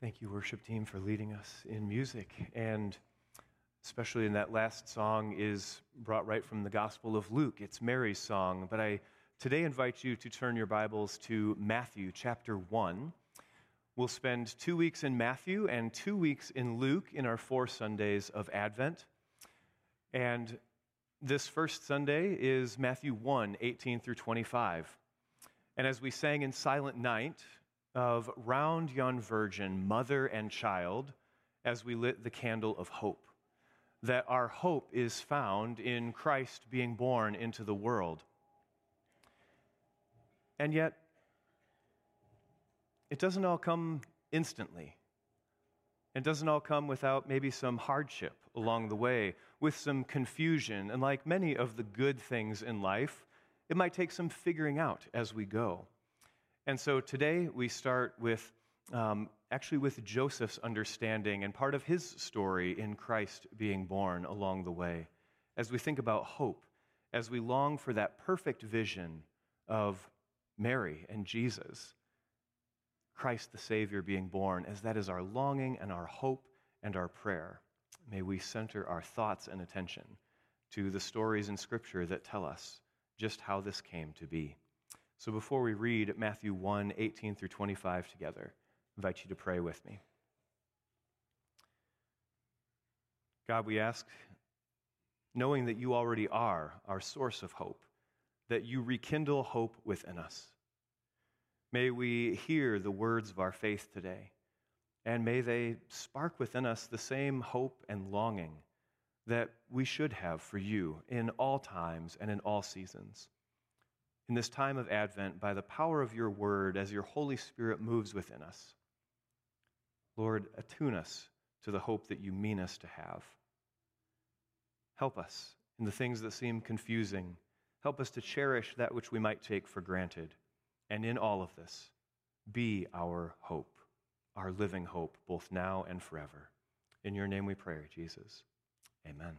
Thank you, worship team, for leading us in music. And especially in that last song is brought right from the Gospel of Luke. It's Mary's song. But I today invite you to turn your Bibles to Matthew chapter 1. We'll spend two weeks in Matthew and two weeks in Luke in our four Sundays of Advent. And this first Sunday is Matthew 1 18 through 25. And as we sang in Silent Night, of Round Yon Virgin, Mother and Child, as we lit the candle of hope. That our hope is found in Christ being born into the world. And yet, it doesn't all come instantly. It doesn't all come without maybe some hardship along the way, with some confusion. And like many of the good things in life, it might take some figuring out as we go. And so today we start with um, actually with Joseph's understanding and part of his story in Christ being born along the way. As we think about hope, as we long for that perfect vision of Mary and Jesus, Christ the Savior being born, as that is our longing and our hope and our prayer, may we center our thoughts and attention to the stories in Scripture that tell us just how this came to be. So before we read Matthew 1 18 through 25 together, I invite you to pray with me. God, we ask, knowing that you already are our source of hope, that you rekindle hope within us. May we hear the words of our faith today, and may they spark within us the same hope and longing that we should have for you in all times and in all seasons in this time of Advent by the power of your word as your Holy Spirit moves within us. Lord, attune us to the hope that you mean us to have. Help us in the things that seem confusing. Help us to cherish that which we might take for granted. And in all of this, be our hope, our living hope, both now and forever. In your name we pray, Jesus. Amen.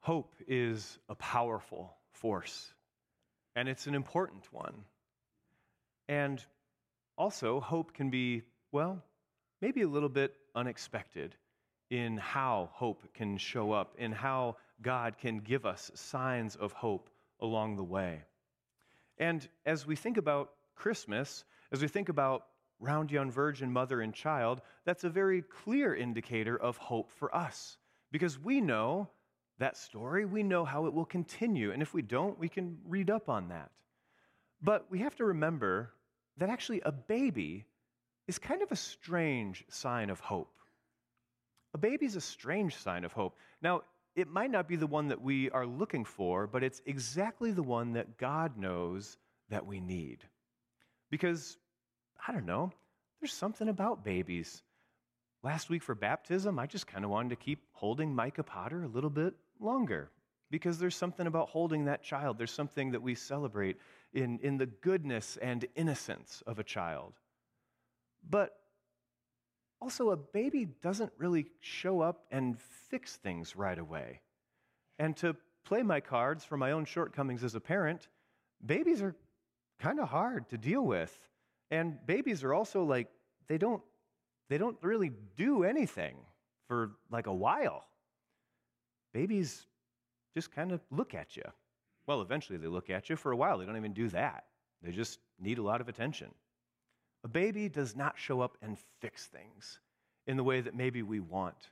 Hope is a powerful force, and it's an important one. And also, hope can be, well, maybe a little bit unexpected in how hope can show up, in how God can give us signs of hope along the way. And as we think about Christmas, as we think about round young virgin mother and child, that's a very clear indicator of hope for us because we know that story, we know how it will continue. And if we don't, we can read up on that. But we have to remember that actually a baby is kind of a strange sign of hope. A baby is a strange sign of hope. Now, it might not be the one that we are looking for, but it's exactly the one that God knows that we need. Because, I don't know, there's something about babies. Last week for baptism, I just kind of wanted to keep holding Micah Potter a little bit longer because there's something about holding that child. There's something that we celebrate in, in the goodness and innocence of a child. But also, a baby doesn't really show up and fix things right away. And to play my cards for my own shortcomings as a parent, babies are kind of hard to deal with. And babies are also like, they don't, they don't really do anything for like a while. Babies just kind of look at you. Well, eventually they look at you. For a while, they don't even do that. They just need a lot of attention. A baby does not show up and fix things in the way that maybe we want.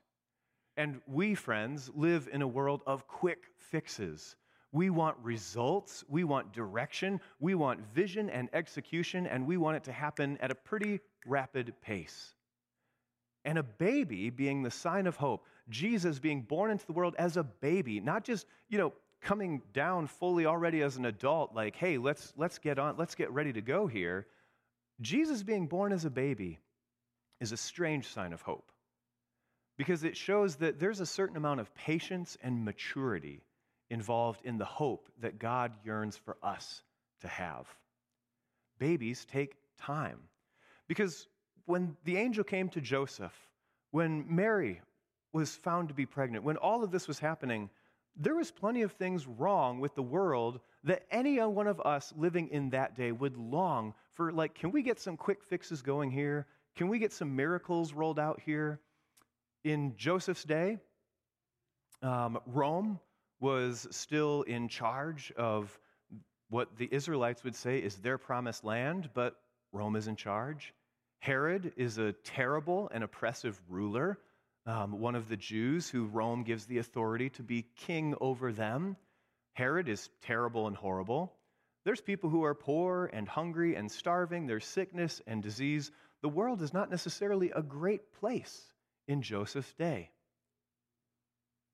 And we, friends, live in a world of quick fixes. We want results, we want direction, we want vision and execution, and we want it to happen at a pretty rapid pace. And a baby being the sign of hope, Jesus being born into the world as a baby, not just, you know, coming down fully already as an adult, like, hey, let's, let's get on, let's get ready to go here. Jesus being born as a baby is a strange sign of hope because it shows that there's a certain amount of patience and maturity involved in the hope that God yearns for us to have. Babies take time because when the angel came to Joseph, when Mary was found to be pregnant, when all of this was happening, there was plenty of things wrong with the world that any one of us living in that day would long for like can we get some quick fixes going here? Can we get some miracles rolled out here? In joseph's day um, rome was still in charge of what the israelites would say is their promised land but rome is in charge herod is a terrible and oppressive ruler um, one of the Jews who Rome gives the authority to be king over them. Herod is terrible and horrible. There's people who are poor and hungry and starving. There's sickness and disease. The world is not necessarily a great place in Joseph's day.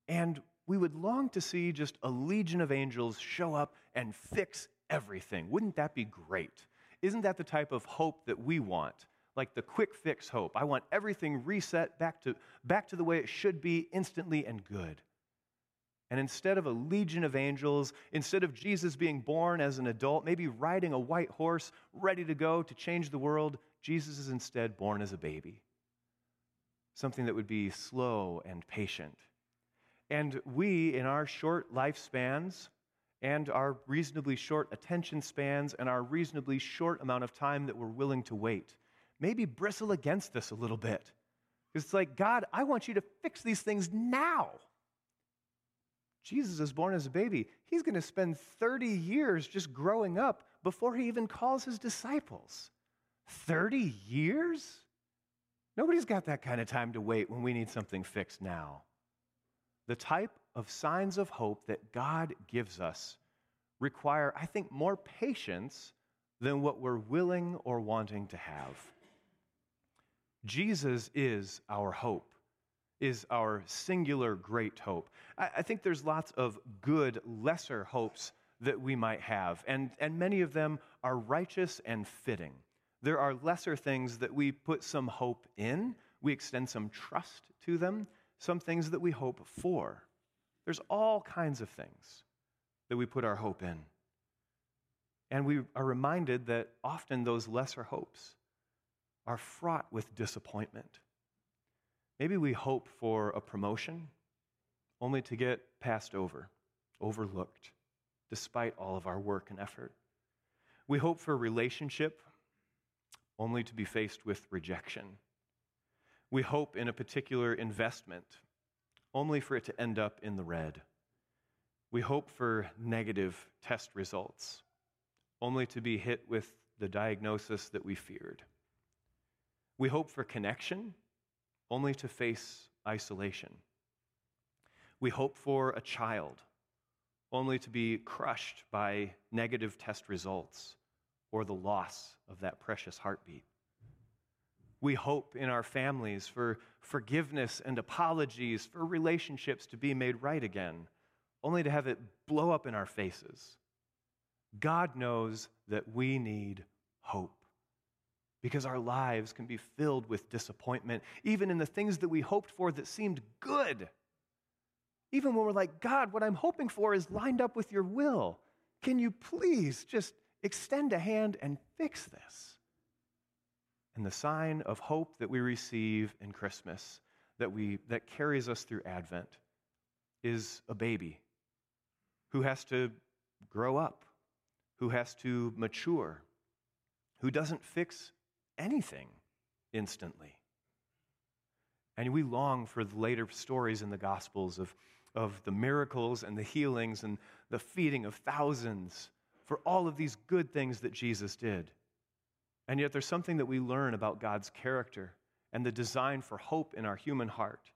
And we would long to see just a legion of angels show up and fix everything. Wouldn't that be great? Isn't that the type of hope that we want? Like the quick fix hope. I want everything reset back to, back to the way it should be instantly and good. And instead of a legion of angels, instead of Jesus being born as an adult, maybe riding a white horse, ready to go to change the world, Jesus is instead born as a baby. Something that would be slow and patient. And we, in our short lifespans, and our reasonably short attention spans, and our reasonably short amount of time that we're willing to wait, maybe bristle against this a little bit. It's like, God, I want you to fix these things now. Jesus is born as a baby. He's going to spend 30 years just growing up before he even calls his disciples. 30 years? Nobody's got that kind of time to wait when we need something fixed now. The type of signs of hope that God gives us require, I think, more patience than what we're willing or wanting to have. Jesus is our hope, is our singular great hope. I, I, think there's lots of good, lesser hopes that we might have, and, and many of them are righteous and fitting. There are lesser things that we put some hope in, we extend some trust to them, some things that we hope for. There's all kinds of things that we put our hope in. And we are reminded that often those lesser hopes are fraught with disappointment. Maybe we hope for a promotion only to get passed over, overlooked, despite all of our work and effort. We hope for a relationship only to be faced with rejection. We hope in a particular investment only for it to end up in the red. We hope for negative test results only to be hit with the diagnosis that we feared. We hope for connection, only to face isolation. We hope for a child, only to be crushed by negative test results or the loss of that precious heartbeat. We hope in our families for forgiveness and apologies, for relationships to be made right again, only to have it blow up in our faces. God knows that we need hope because our lives can be filled with disappointment, even in the things that we hoped for that seemed good. Even when we're like, God, what I'm hoping for is lined up with your will. Can you please just extend a hand and fix this? And the sign of hope that we receive in Christmas, that, we, that carries us through Advent, is a baby who has to grow up, who has to mature, who doesn't fix anything instantly. And we long for the later stories in the Gospels of, of the miracles and the healings and the feeding of thousands, for all of these good things that Jesus did. And yet, there's something that we learn about God's character and the design for hope in our human heart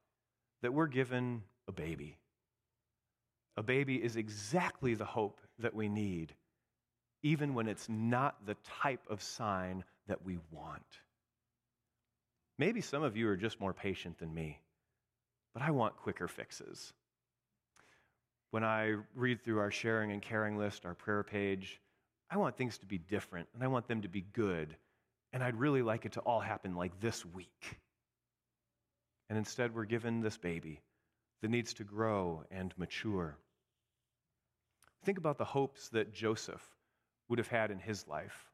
that we're given a baby. A baby is exactly the hope that we need, even when it's not the type of sign that we want. Maybe some of you are just more patient than me, but I want quicker fixes. When I read through our sharing and caring list, our prayer page, I want things to be different and I want them to be good. And I'd really like it to all happen like this week. And instead, we're given this baby that needs to grow and mature. Think about the hopes that Joseph would have had in his life.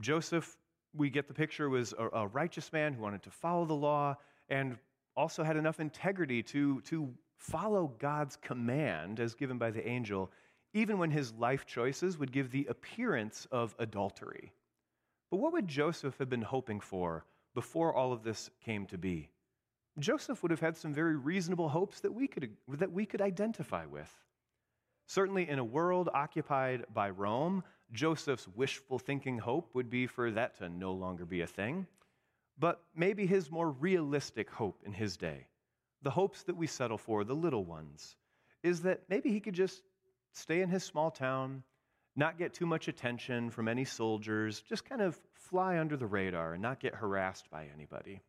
Joseph, we get the picture, was a, a righteous man who wanted to follow the law and also had enough integrity to, to follow God's command as given by the angel even when his life choices would give the appearance of adultery. But what would Joseph have been hoping for before all of this came to be? Joseph would have had some very reasonable hopes that we could, that we could identify with. Certainly, in a world occupied by Rome, Joseph's wishful thinking hope would be for that to no longer be a thing. But maybe his more realistic hope in his day, the hopes that we settle for, the little ones, is that maybe he could just stay in his small town, not get too much attention from any soldiers, just kind of fly under the radar and not get harassed by anybody.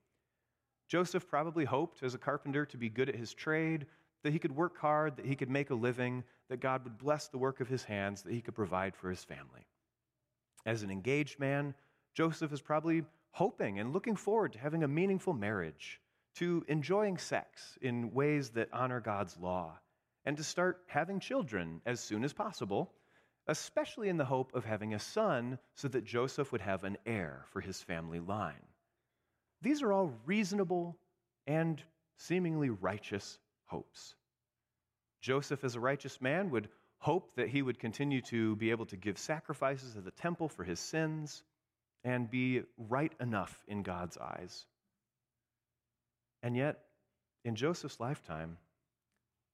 Joseph probably hoped as a carpenter to be good at his trade, that he could work hard, that he could make a living, that God would bless the work of his hands, that he could provide for his family. As an engaged man, Joseph is probably hoping and looking forward to having a meaningful marriage, to enjoying sex in ways that honor God's law, and to start having children as soon as possible, especially in the hope of having a son so that Joseph would have an heir for his family line. These are all reasonable and seemingly righteous hopes. Joseph, as a righteous man, would hope that he would continue to be able to give sacrifices at the temple for his sins and be right enough in God's eyes. And yet, in Joseph's lifetime,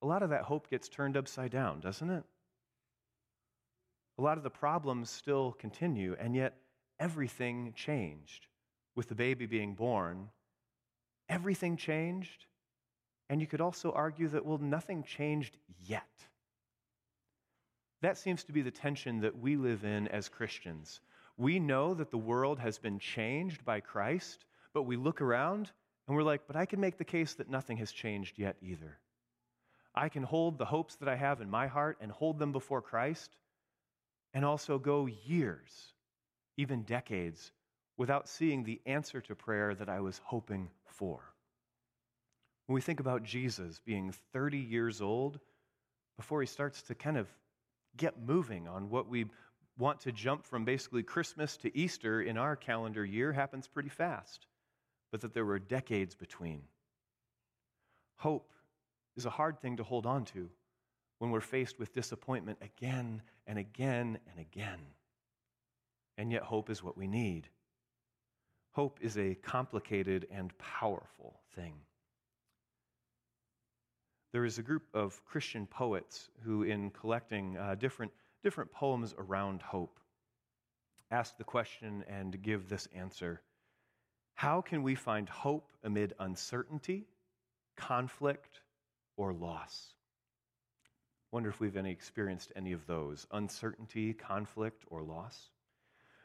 a lot of that hope gets turned upside down, doesn't it? A lot of the problems still continue, and yet everything changed. With the baby being born, everything changed, and you could also argue that, well, nothing changed yet. That seems to be the tension that we live in as Christians. We know that the world has been changed by Christ, but we look around and we're like, but I can make the case that nothing has changed yet either. I can hold the hopes that I have in my heart and hold them before Christ, and also go years, even decades, without seeing the answer to prayer that I was hoping for. When we think about Jesus being 30 years old, before he starts to kind of get moving on what we want to jump from basically Christmas to Easter in our calendar year happens pretty fast, but that there were decades between. Hope is a hard thing to hold on to when we're faced with disappointment again and again and again. And yet, hope is what we need. Hope is a complicated and powerful thing. There is a group of Christian poets who, in collecting uh, different, different poems around hope, ask the question and give this answer How can we find hope amid uncertainty, conflict, or loss. Wonder if we've any experienced any of those uncertainty, conflict, or loss.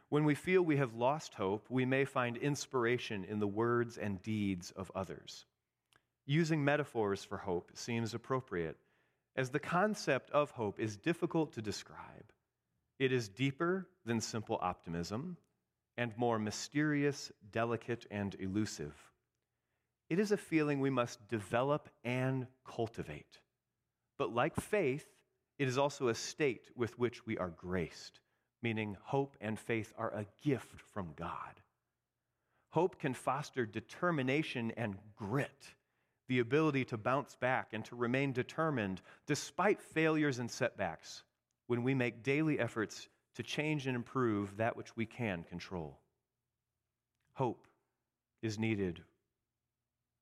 When we feel we have lost hope, we may find inspiration in the words and deeds of others. Using metaphors for hope seems appropriate, as the concept of hope is difficult to describe. It is deeper than simple optimism and more mysterious, delicate, and elusive. It is a feeling we must develop and cultivate. But like faith, it is also a state with which we are graced, meaning hope and faith are a gift from God. Hope can foster determination and grit, the ability to bounce back and to remain determined despite failures and setbacks when we make daily efforts to change and improve that which we can control. Hope is needed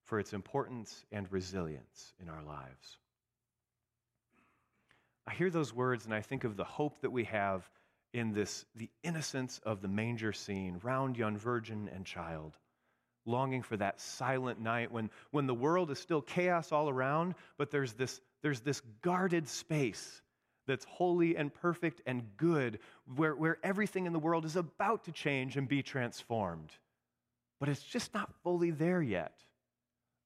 for its importance and resilience in our lives. I hear those words and I think of the hope that we have in this the innocence of the manger scene, round young virgin and child, longing for that silent night when, when the world is still chaos all around, but there's this, there's this guarded space that's holy and perfect and good, where, where everything in the world is about to change and be transformed. But it's just not fully there yet.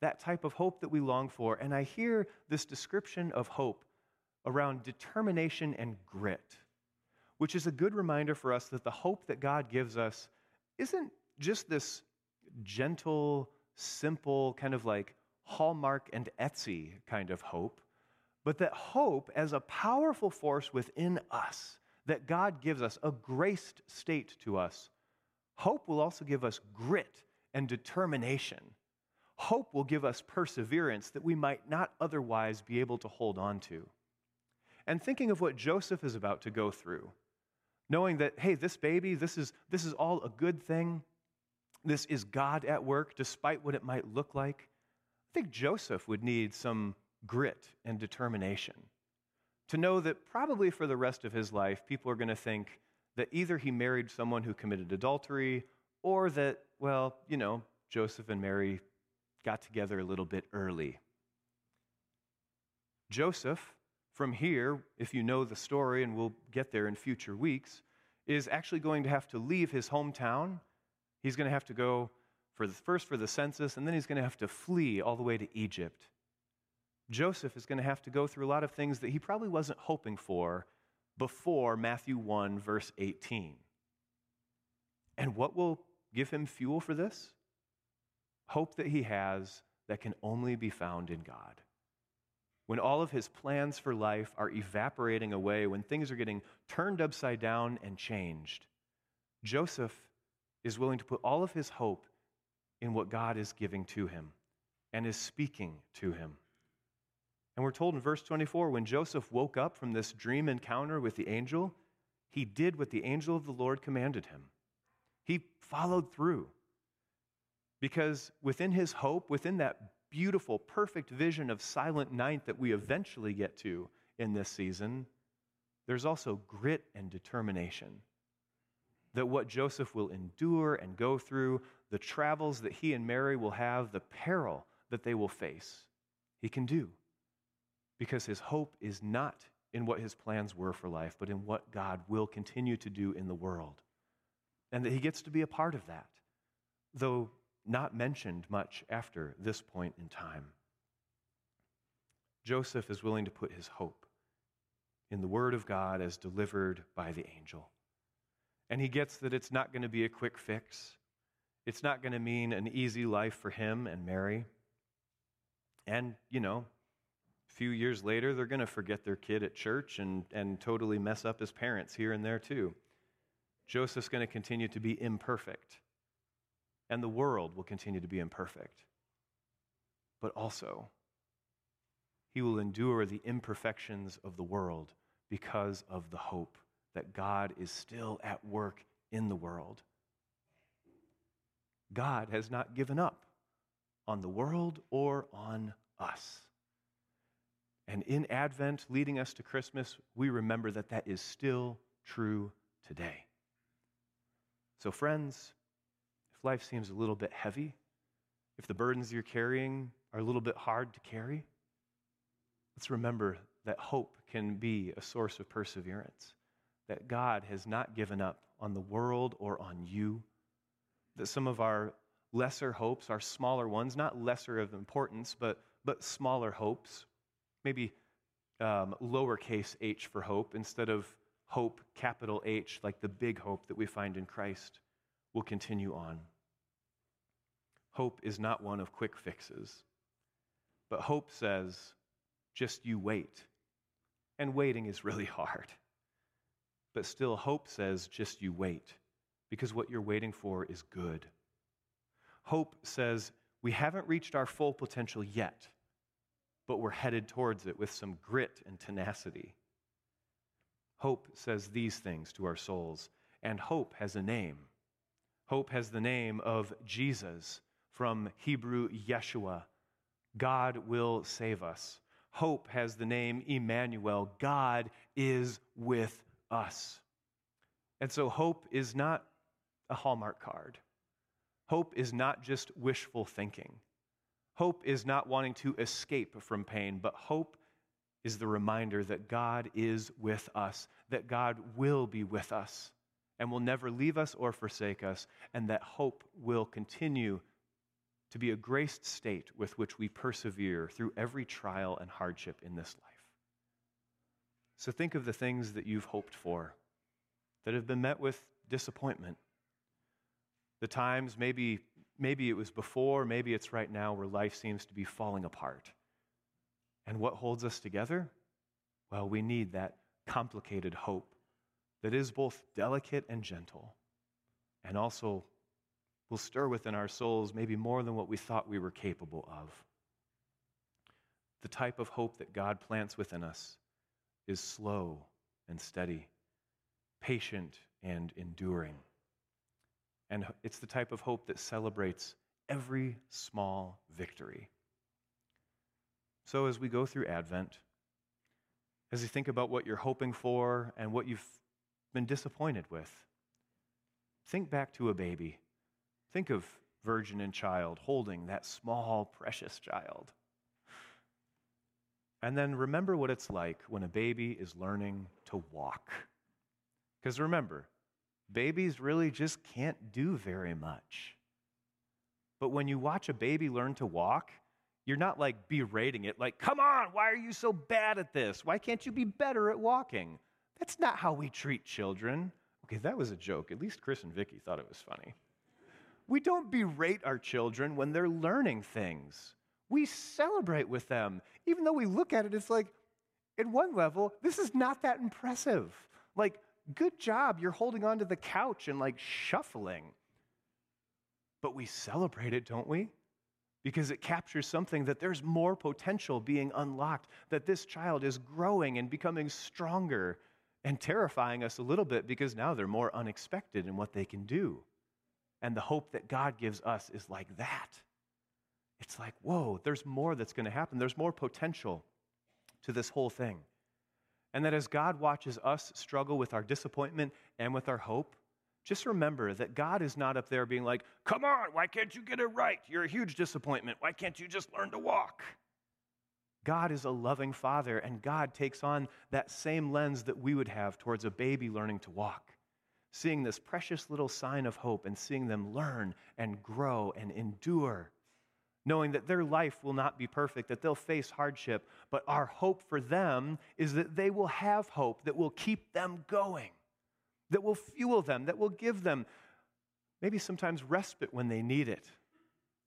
That type of hope that we long for. And I hear this description of hope around determination and grit, which is a good reminder for us that the hope that God gives us isn't just this gentle, simple, kind of like Hallmark and Etsy kind of hope, but that hope as a powerful force within us that God gives us, a graced state to us, hope will also give us grit and determination. Hope will give us perseverance that we might not otherwise be able to hold on to and thinking of what Joseph is about to go through, knowing that, hey, this baby, this is, this is all a good thing. This is God at work, despite what it might look like. I think Joseph would need some grit and determination to know that probably for the rest of his life, people are going to think that either he married someone who committed adultery or that, well, you know, Joseph and Mary got together a little bit early. Joseph from here, if you know the story, and we'll get there in future weeks, is actually going to have to leave his hometown. He's going to have to go for the, first for the census, and then he's going to have to flee all the way to Egypt. Joseph is going to have to go through a lot of things that he probably wasn't hoping for before Matthew 1, verse 18. And what will give him fuel for this? Hope that he has that can only be found in God when all of his plans for life are evaporating away, when things are getting turned upside down and changed, Joseph is willing to put all of his hope in what God is giving to him and is speaking to him. And we're told in verse 24 when Joseph woke up from this dream encounter with the angel, he did what the angel of the Lord commanded him. He followed through. Because within his hope, within that beautiful, perfect vision of Silent Night that we eventually get to in this season, there's also grit and determination. That what Joseph will endure and go through, the travels that he and Mary will have, the peril that they will face, he can do. Because his hope is not in what his plans were for life, but in what God will continue to do in the world. And that he gets to be a part of that. Though not mentioned much after this point in time. Joseph is willing to put his hope in the Word of God as delivered by the angel. And he gets that it's not going to be a quick fix. It's not going to mean an easy life for him and Mary. And, you know, a few years later, they're going to forget their kid at church and, and totally mess up his parents here and there, too. Joseph's going to continue to be imperfect and the world will continue to be imperfect. But also, he will endure the imperfections of the world because of the hope that God is still at work in the world. God has not given up on the world or on us. And in Advent, leading us to Christmas, we remember that that is still true today. So, friends, if life seems a little bit heavy, if the burdens you're carrying are a little bit hard to carry, let's remember that hope can be a source of perseverance, that God has not given up on the world or on you, that some of our lesser hopes, our smaller ones, not lesser of importance, but, but smaller hopes, maybe um, lowercase h for hope instead of hope, capital H, like the big hope that we find in Christ will continue on. Hope is not one of quick fixes, but hope says, just you wait. And waiting is really hard. But still, hope says, just you wait, because what you're waiting for is good. Hope says we haven't reached our full potential yet, but we're headed towards it with some grit and tenacity. Hope says these things to our souls, and hope has a name. Hope has the name of Jesus from Hebrew Yeshua. God will save us. Hope has the name Emmanuel. God is with us. And so hope is not a Hallmark card. Hope is not just wishful thinking. Hope is not wanting to escape from pain, but hope is the reminder that God is with us, that God will be with us and will never leave us or forsake us, and that hope will continue to be a graced state with which we persevere through every trial and hardship in this life. So think of the things that you've hoped for that have been met with disappointment. The times, maybe, maybe it was before, maybe it's right now, where life seems to be falling apart. And what holds us together? Well, we need that complicated hope that is both delicate and gentle, and also will stir within our souls maybe more than what we thought we were capable of. The type of hope that God plants within us is slow and steady, patient and enduring. And it's the type of hope that celebrates every small victory. So, as we go through Advent, as you think about what you're hoping for and what you've been disappointed with, think back to a baby Think of virgin and child holding that small, precious child. And then remember what it's like when a baby is learning to walk. Because remember, babies really just can't do very much. But when you watch a baby learn to walk, you're not like berating it, like, come on, why are you so bad at this? Why can't you be better at walking? That's not how we treat children. Okay, that was a joke. At least Chris and Vicky thought it was funny. We don't berate our children when they're learning things. We celebrate with them. Even though we look at it, it's like, at one level, this is not that impressive. Like, good job, you're holding onto the couch and like shuffling. But we celebrate it, don't we? Because it captures something that there's more potential being unlocked, that this child is growing and becoming stronger and terrifying us a little bit because now they're more unexpected in what they can do. And the hope that God gives us is like that. It's like, whoa, there's more that's going to happen. There's more potential to this whole thing. And that as God watches us struggle with our disappointment and with our hope, just remember that God is not up there being like, come on, why can't you get it right? You're a huge disappointment. Why can't you just learn to walk? God is a loving father, and God takes on that same lens that we would have towards a baby learning to walk seeing this precious little sign of hope and seeing them learn and grow and endure, knowing that their life will not be perfect, that they'll face hardship, but our hope for them is that they will have hope that will keep them going, that will fuel them, that will give them maybe sometimes respite when they need it,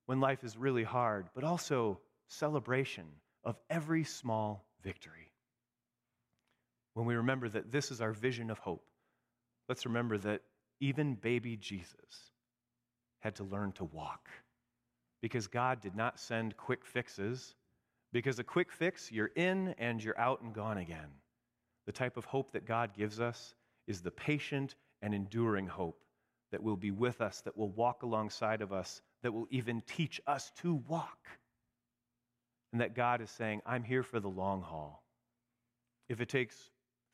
when life is really hard, but also celebration of every small victory. When we remember that this is our vision of hope let's remember that even baby Jesus had to learn to walk because God did not send quick fixes. Because a quick fix, you're in and you're out and gone again. The type of hope that God gives us is the patient and enduring hope that will be with us, that will walk alongside of us, that will even teach us to walk. And that God is saying, I'm here for the long haul. If it takes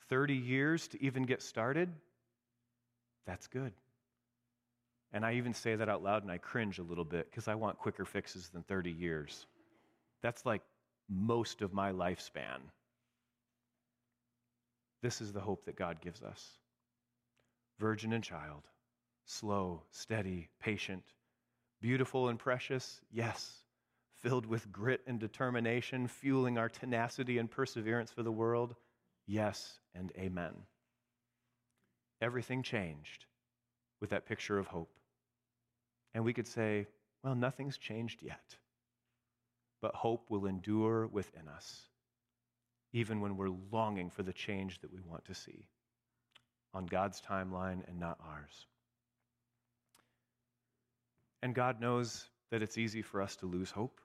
30 years to even get started, that's good. And I even say that out loud and I cringe a little bit because I want quicker fixes than 30 years. That's like most of my lifespan. This is the hope that God gives us virgin and child, slow, steady, patient, beautiful and precious, yes, filled with grit and determination, fueling our tenacity and perseverance for the world, yes, and amen everything changed with that picture of hope. And we could say, well, nothing's changed yet. But hope will endure within us, even when we're longing for the change that we want to see on God's timeline and not ours. And God knows that it's easy for us to lose hope.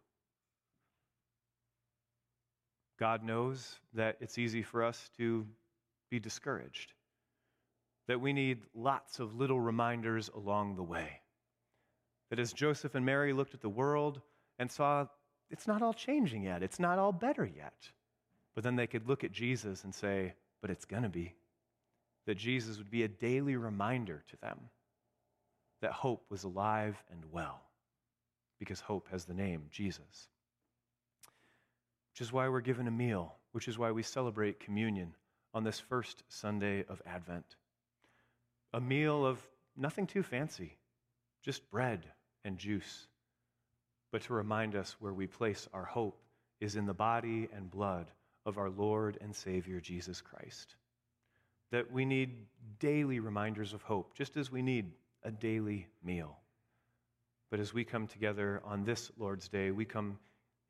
God knows that it's easy for us to be discouraged, that we need lots of little reminders along the way. That as Joseph and Mary looked at the world and saw it's not all changing yet, it's not all better yet, but then they could look at Jesus and say, but it's going to be. That Jesus would be a daily reminder to them that hope was alive and well, because hope has the name Jesus. Which is why we're given a meal, which is why we celebrate communion on this first Sunday of Advent. A meal of nothing too fancy, just bread and juice, but to remind us where we place our hope is in the body and blood of our Lord and Savior Jesus Christ. That we need daily reminders of hope, just as we need a daily meal. But as we come together on this Lord's Day, we come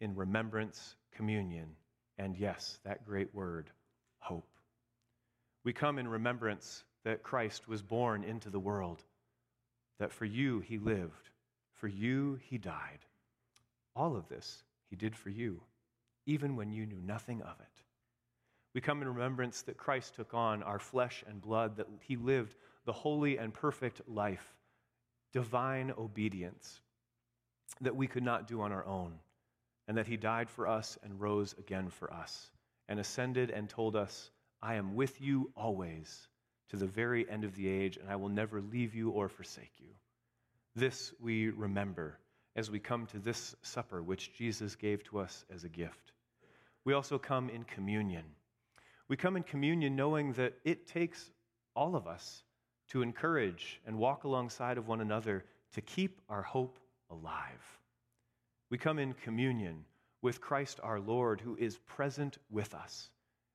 in remembrance, communion, and yes, that great word, hope. We come in remembrance that Christ was born into the world, that for you he lived, for you he died. All of this he did for you even when you knew nothing of it. We come in remembrance that Christ took on our flesh and blood, that he lived the holy and perfect life, divine obedience that we could not do on our own, and that he died for us and rose again for us, and ascended and told us, I am with you always to the very end of the age, and I will never leave you or forsake you. This we remember as we come to this supper which Jesus gave to us as a gift. We also come in communion. We come in communion knowing that it takes all of us to encourage and walk alongside of one another to keep our hope alive. We come in communion with Christ our Lord, who is present with us.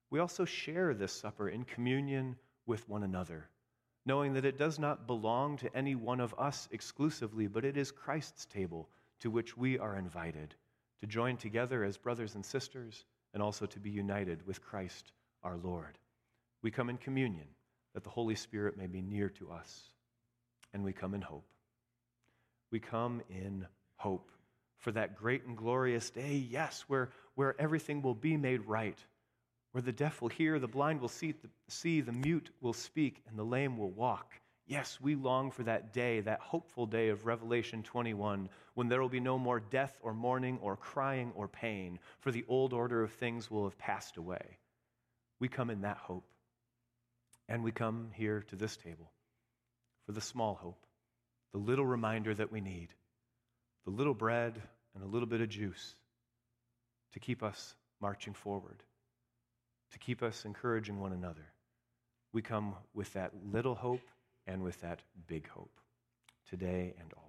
We also share this supper in communion with one another knowing that it does not belong to any one of us exclusively, but it is Christ's table to which we are invited to join together as brothers and sisters and also to be united with Christ our Lord. We come in communion that the Holy Spirit may be near to us, and we come in hope. We come in hope for that great and glorious day, yes, where, where everything will be made right where the deaf will hear, the blind will see the, see, the mute will speak, and the lame will walk. Yes, we long for that day, that hopeful day of Revelation 21, when there will be no more death or mourning or crying or pain, for the old order of things will have passed away. We come in that hope. And we come here to this table for the small hope, the little reminder that we need, the little bread and a little bit of juice to keep us marching forward to keep us encouraging one another. We come with that little hope and with that big hope today and always.